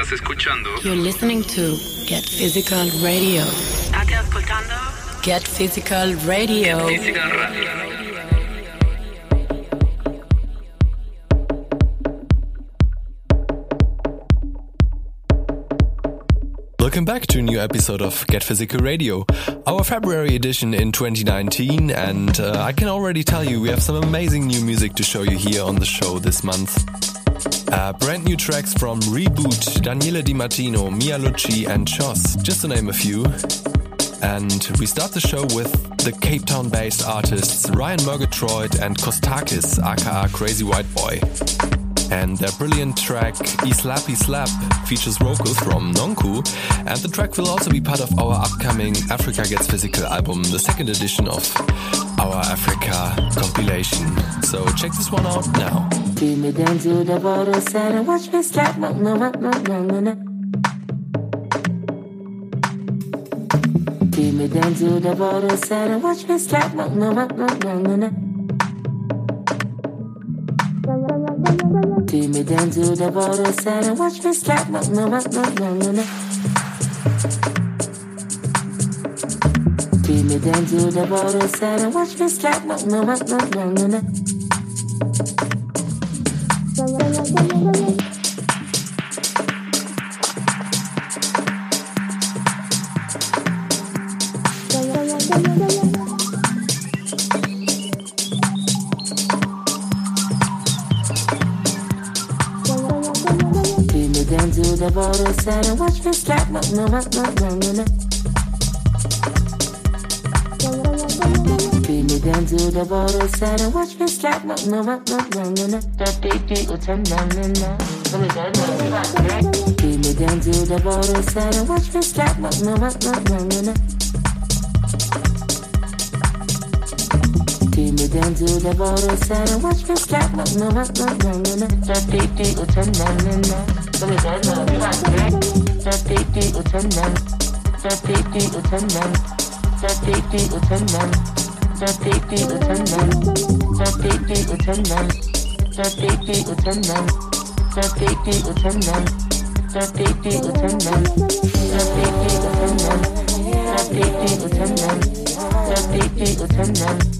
Estás escuchando. You're listening to Get Physical Radio. State ascoltando Get Physical Radio. Physical Radio. Welcome back to a new episode of Get Physical Radio, our February edition in 2019. And uh, I can already tell you we have some amazing new music to show you here on the show this month. Uh, brand new tracks from Reboot, Daniele Di Martino, Mia Lucci, and Chos, just to name a few. And we start the show with the Cape Town based artists Ryan Murgatroyd and Kostakis, aka Crazy White Boy. And their brilliant track E Slappy Slap features vocals from Nonku, and the track will also be part of our upcoming Africa Gets Physical album, the second edition of our Africa compilation. So check this one out now. See me down to the border side and watch me slap. No, no, no, no, no, no, me down to the side and watch me slap. No, no, no, no, no, no, See me down to the border side and watch me slap. No, no, no, no, no, no. See me down to the border side and watch me slap. No, no, no, no, no, no, no. The border side and watch me slap. No, no, no, no, no, no, no. Down to the border side and watch me slap. No, no, no, no, no, no, no. That big deal, turn down, no, no. See me down to the border side and watch me slap. No, no, no, no, no, no, down to the border side and watch me slap. No, no, no, no, no, no, no. That big deal, turn down, no, no. Deal, turn down. Turn down. That. That big deal, turn down. That. That big deal, turn down. That. That big deal, turn down. That. That big deal, turn down. That. That big deal, turn down. That. That big deal, turn down. That. That big deal, turn down. That. That big deal, turn down. That. That big deal, turn down. That. That big deal, turn down.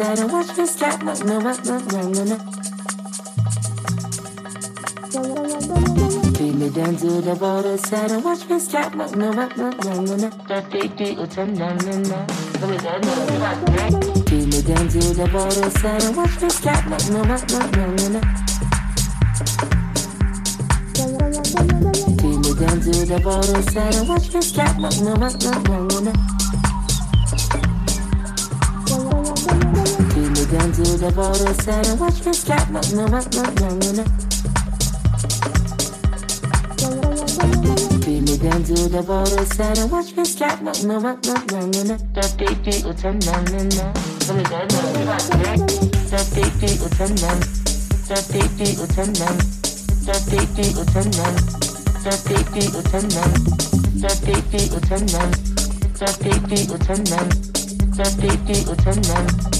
side and watch me slap. No, no, no, no, no, no, no. See me down to the border side and watch me slap. No, no, no, no, no, no, no. That big deal, turn down, no, no. See me down to the border side and watch me slap. No, no, no, no, no, no, no. Me down to the border side and watch me slap. No, no, no, no, no, no, down to the border side and watch me slap. No, no, no, no, no, no, no. Bring me down to the border side and watch me slap. No, no, no, no, no, no, no. That big big will turn down, no, no. Come here, down, no, no, no. That big big will turn down. That big big will turn down. That big big will turn down. That big big will turn down. That big big will turn down. That big big will turn down. That big big will turn down.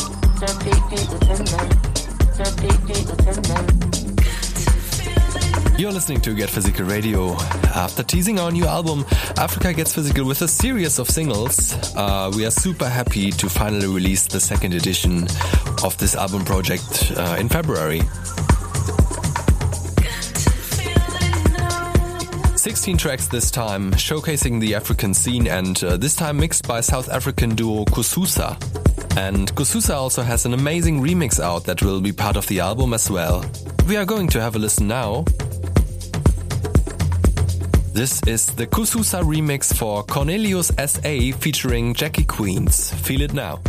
You're listening to Get Physical Radio. After teasing our new album, Africa Gets Physical, with a series of singles, uh, we are super happy to finally release the second edition of this album project uh, in February. 16 tracks this time, showcasing the African scene and uh, this time mixed by South African duo Kususa. And Kususa also has an amazing remix out that will be part of the album as well. We are going to have a listen now. This is the Kususa remix for Cornelius SA featuring Jackie Queens. Feel it now.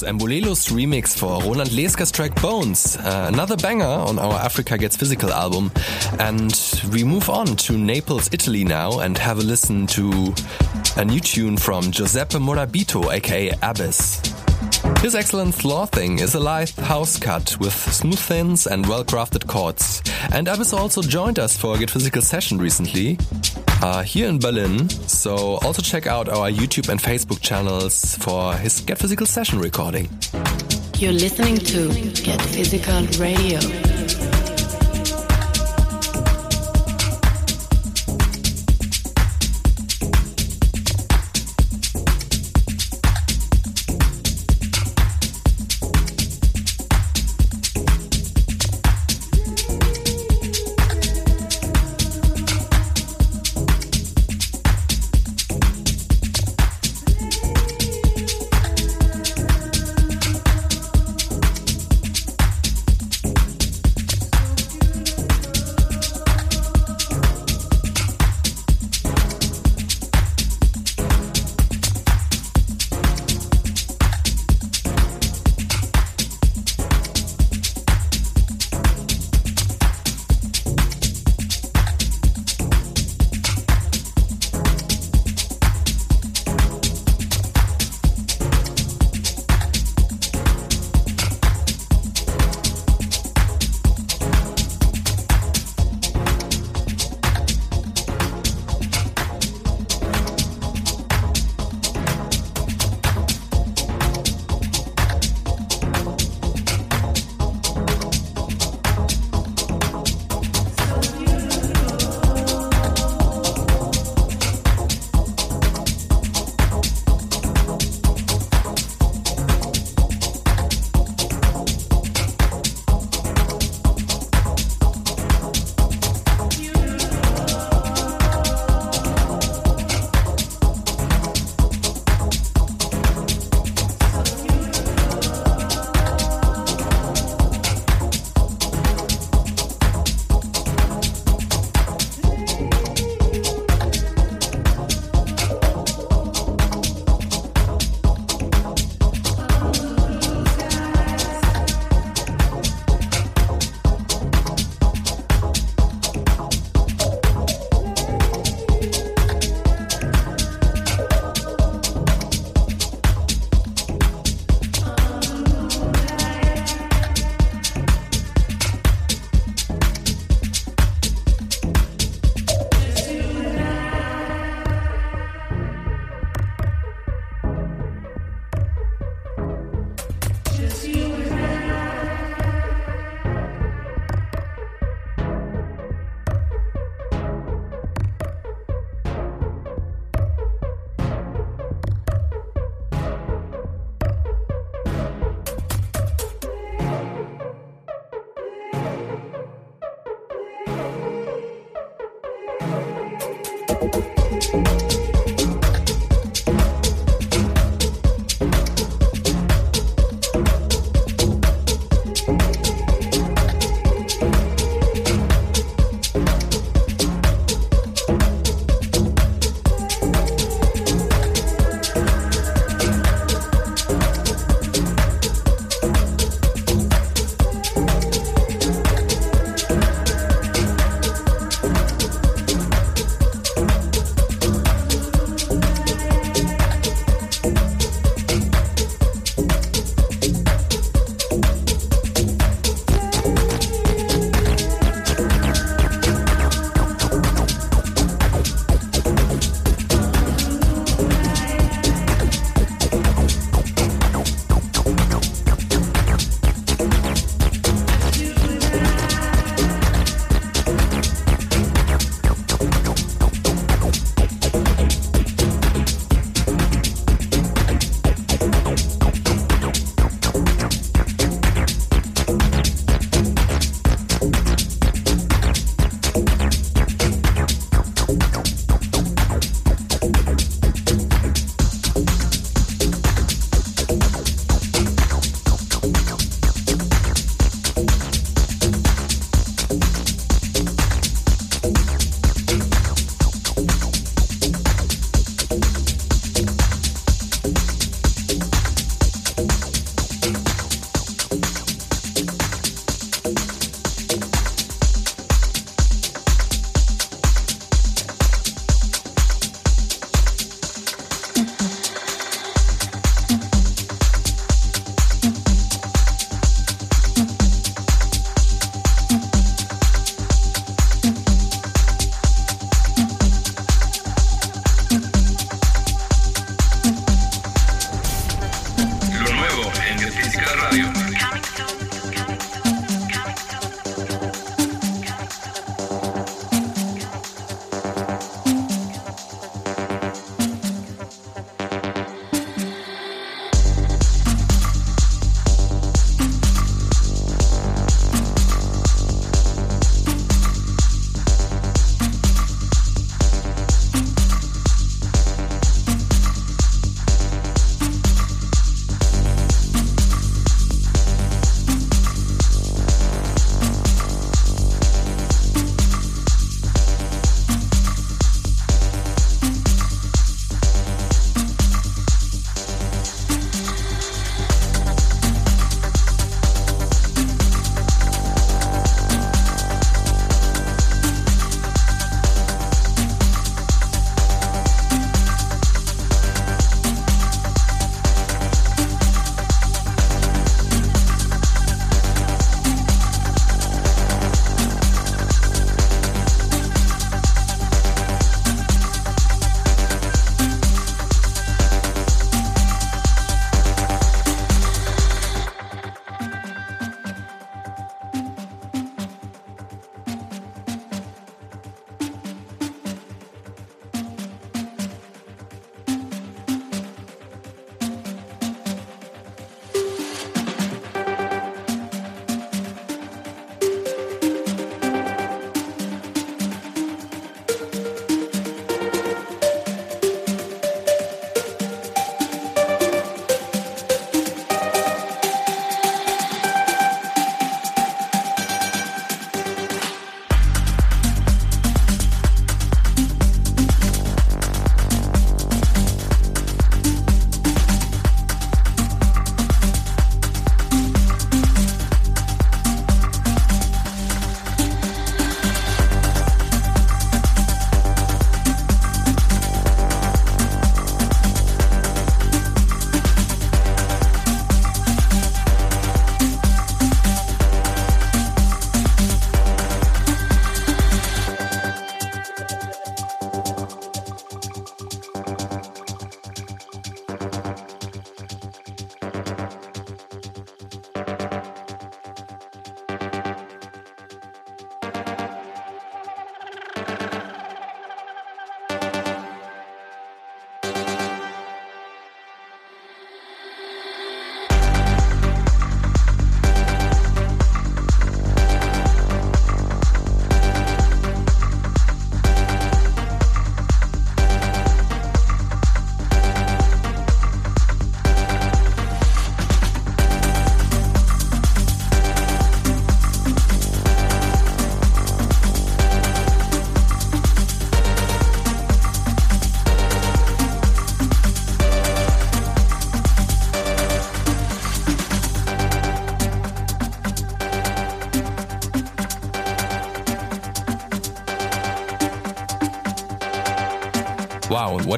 Was remix for Roland Leesker's track Bones, uh, another banger on our Africa Gets Physical album. And we move on to Naples, Italy now and have a listen to a new tune from Giuseppe Morabito, aka Abyss. His excellent Floor Thing is a live house cut with smooth thins and well crafted chords. And Abyss also joined us for a Get Physical session recently uh, here in Berlin. So also check out our YouTube and Facebook channels for his Get Physical session recording. You're listening to Get Physical Radio.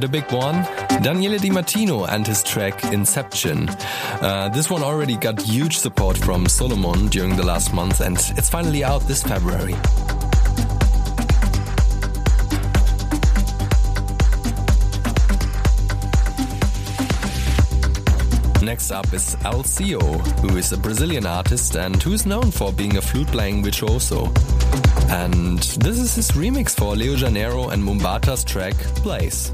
A big one. Daniele Di Martino and his track Inception. Uh, this one already got huge support from Solomun during the last month and it's finally out this February. Next up is Alcio, who is a Brazilian artist and who is known for being a flute playing virtuoso. And this is his remix for Leo Janeiro and Mumbata's track Place.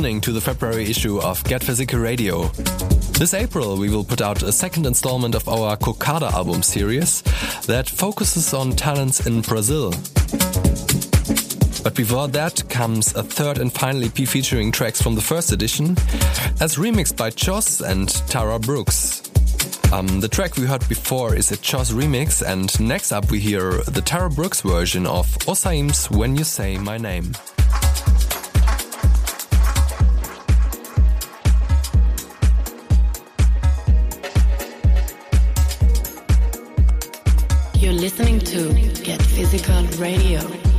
Listening to the February issue of Get Physical Radio. This April, we will put out a second installment of our Cocada album series that focuses on talents in Brazil. But before that comes a third and final EP featuring tracks from the first edition, as remixed by Joss and Tara Brooks. Um, the track we heard before is a Joss remix, and next up we hear the Tara Brooks version of Osaim's When You Say My Name. Physical Radio.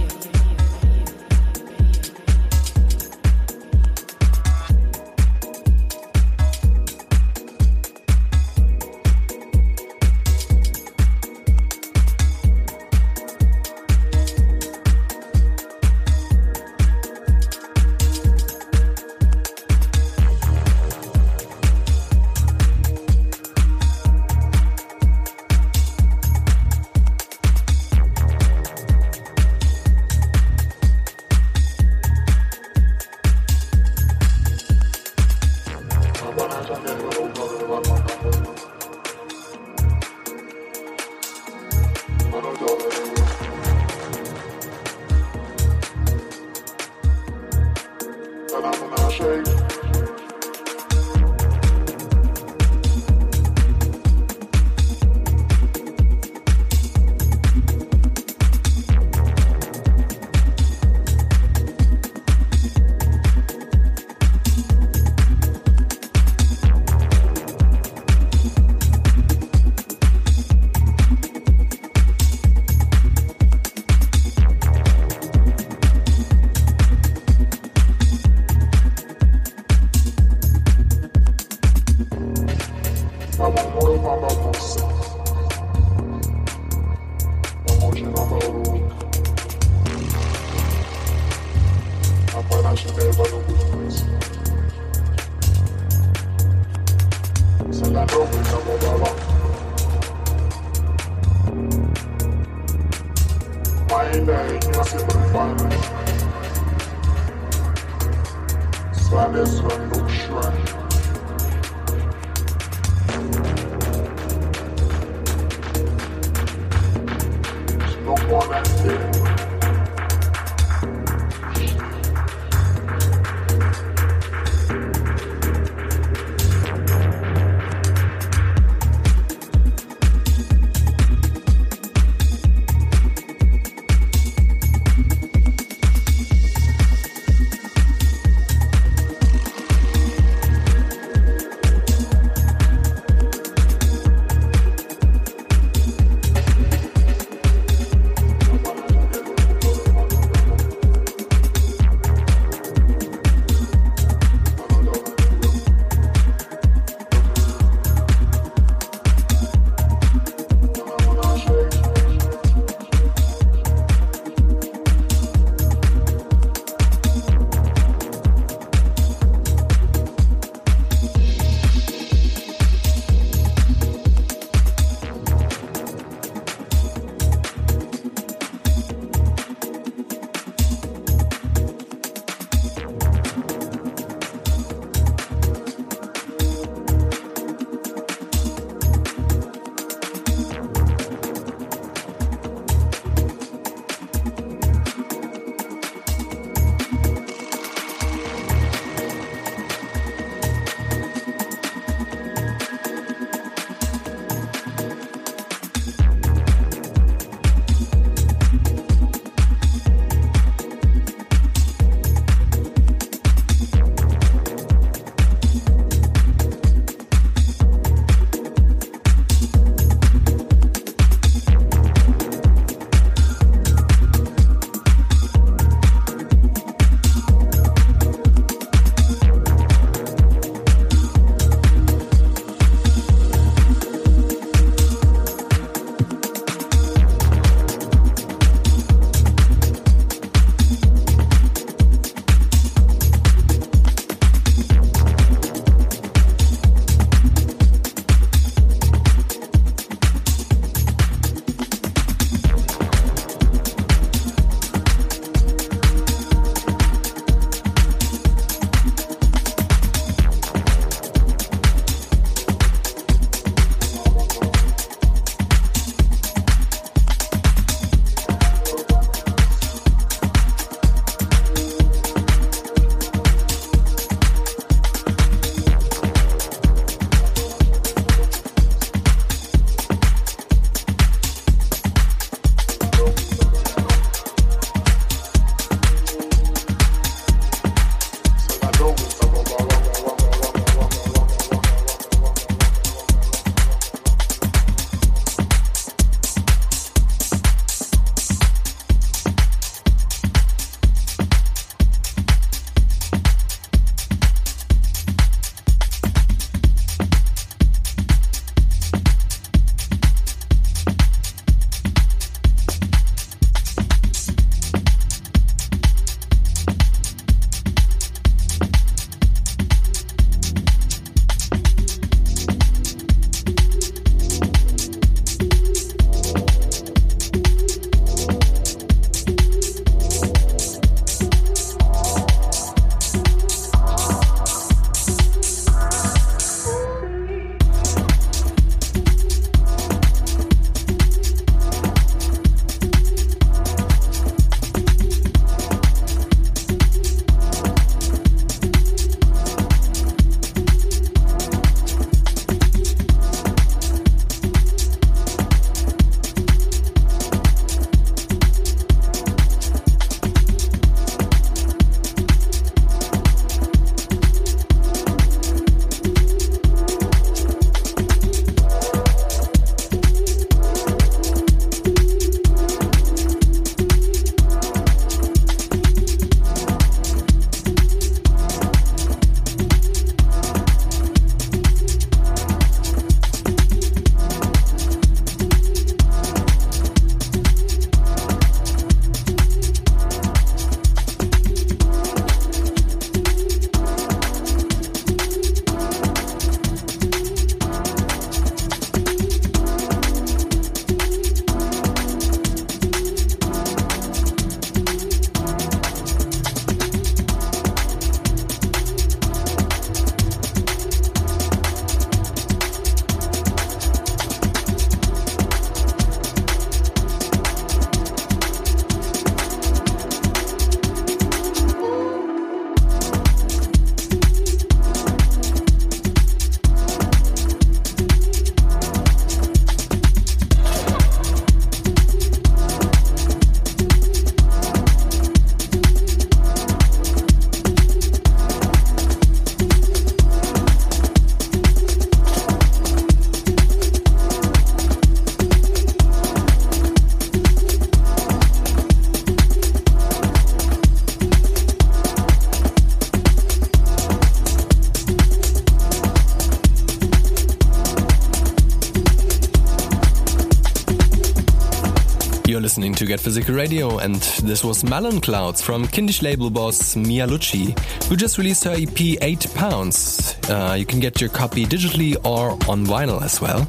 Listening to Get Physical Radio, and this was Melon Clouds from Kindisch label boss Mia Lucci, who just released her EP 8 Pounds. Uh, you can get your copy digitally or on vinyl as well.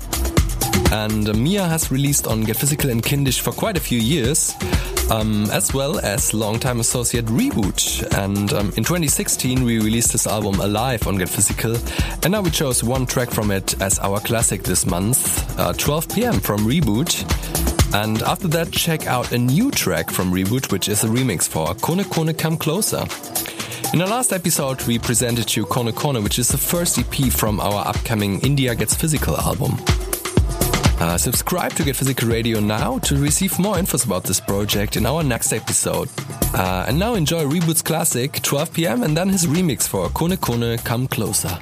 And uh, Mia has released on Get Physical and Kindisch for quite a few years, um, as well as longtime associate Reboot. And um, in 2016, we released this album Alive on Get Physical, and now we chose one track from it as our classic this month, uh, 12 pm from Reboot. And after that, check out a new track from Reboot, which is a remix for Kone Kone Come Closer. In our last episode, we presented you Kone Kone, which is the first EP from our upcoming India Gets Physical album. Uh, subscribe to Get Physical Radio now to receive more infos about this project in our next episode. Uh, and now enjoy Reboot's classic 12 pm and then his remix for Kone Kone Come Closer.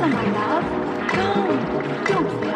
Rosa, my love. Go. Don't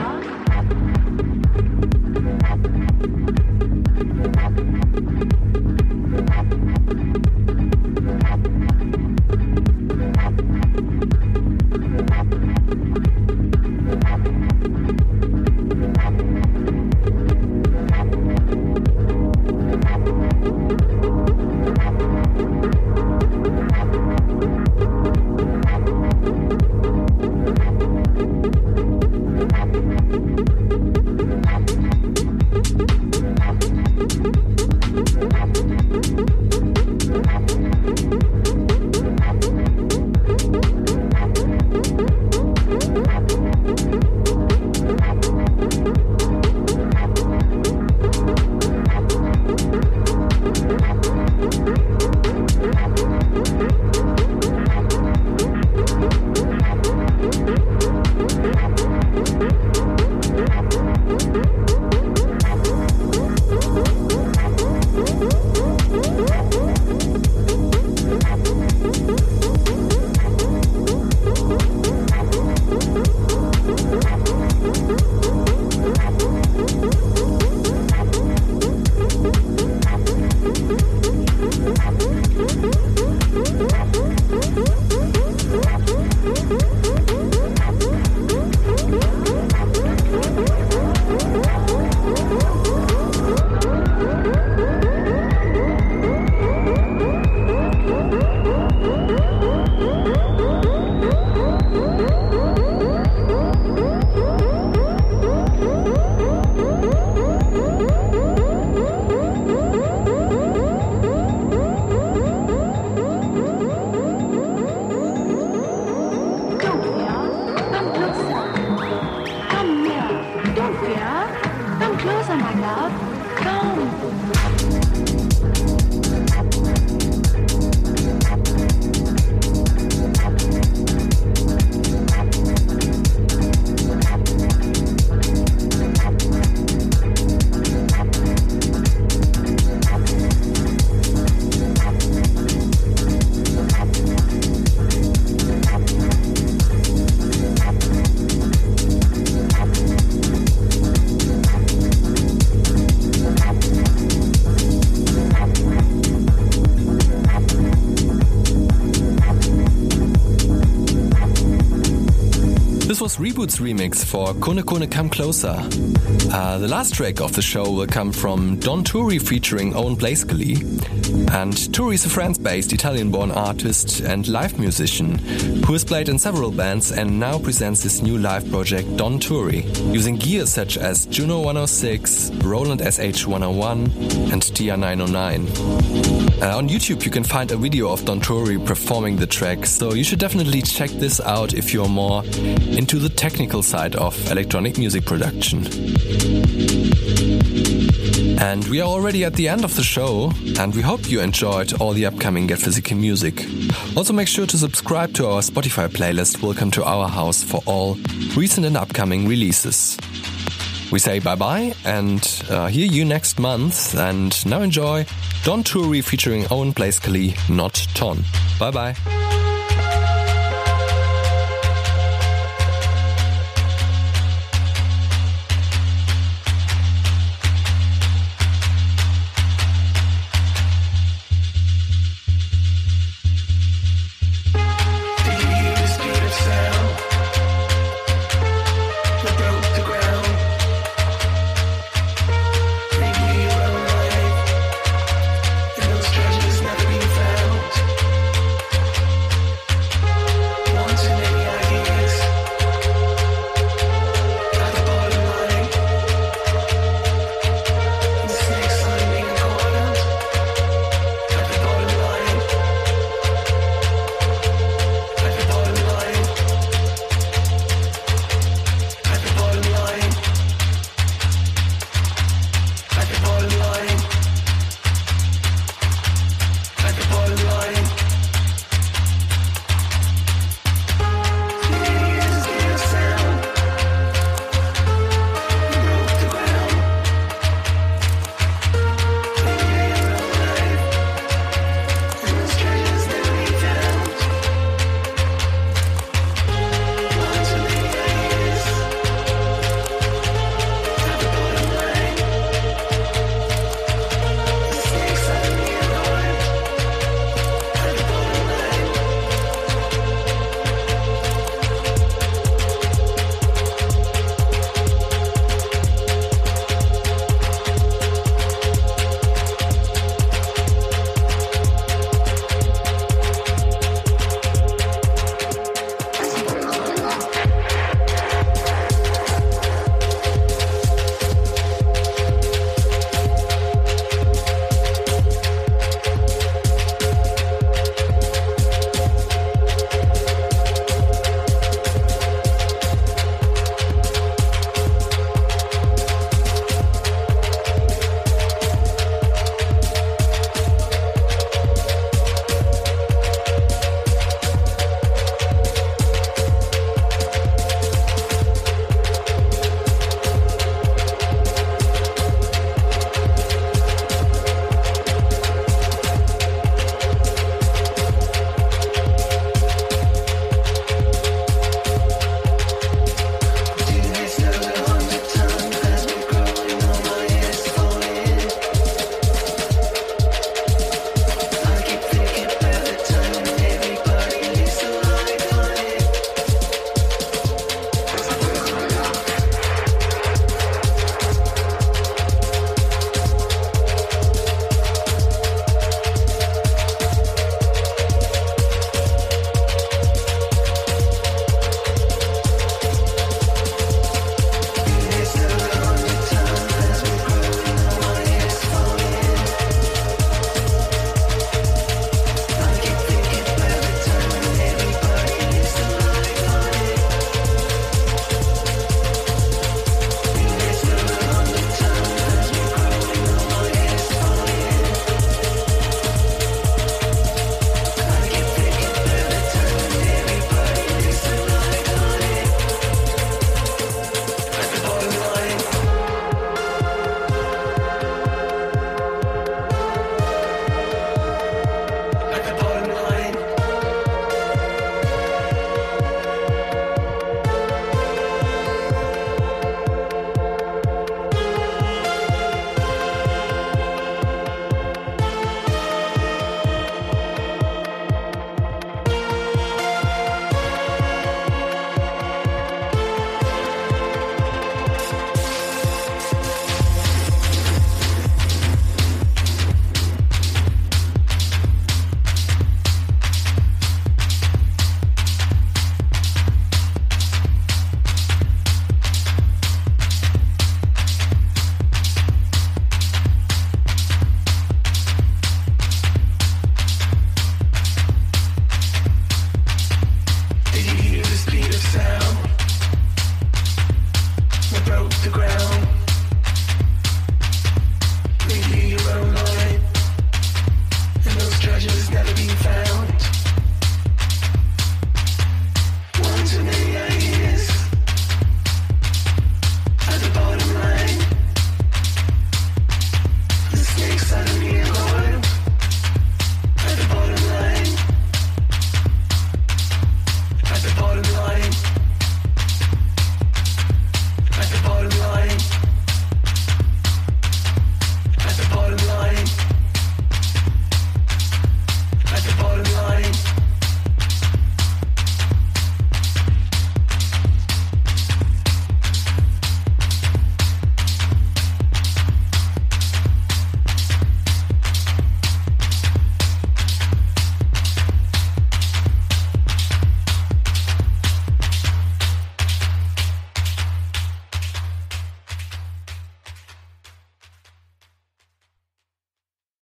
Reboot's remix for Kone Kone Come Closer. Uh, the last track of the show will come from Don Turi featuring Owen Blaiskelly. And Turi is a France-based Italian-born artist and live musician who has played in several bands and now presents his new live project Don Turi, using gear such as Juno 106, Roland SH101 and TR909. Uh, on YouTube you can find a video of Don Turi performing the track, so you should definitely check this out if you're more into the technical side of electronic music production. And we are already at the end of the show, and we hope you enjoyed all the upcoming Get Physical music. Also, make sure to subscribe to our Spotify playlist Welcome to Our House for all recent and upcoming releases. We say bye bye and uh, hear you next month. And now enjoy Don Turi featuring Owen Blaiskelly, not Ton. Bye bye.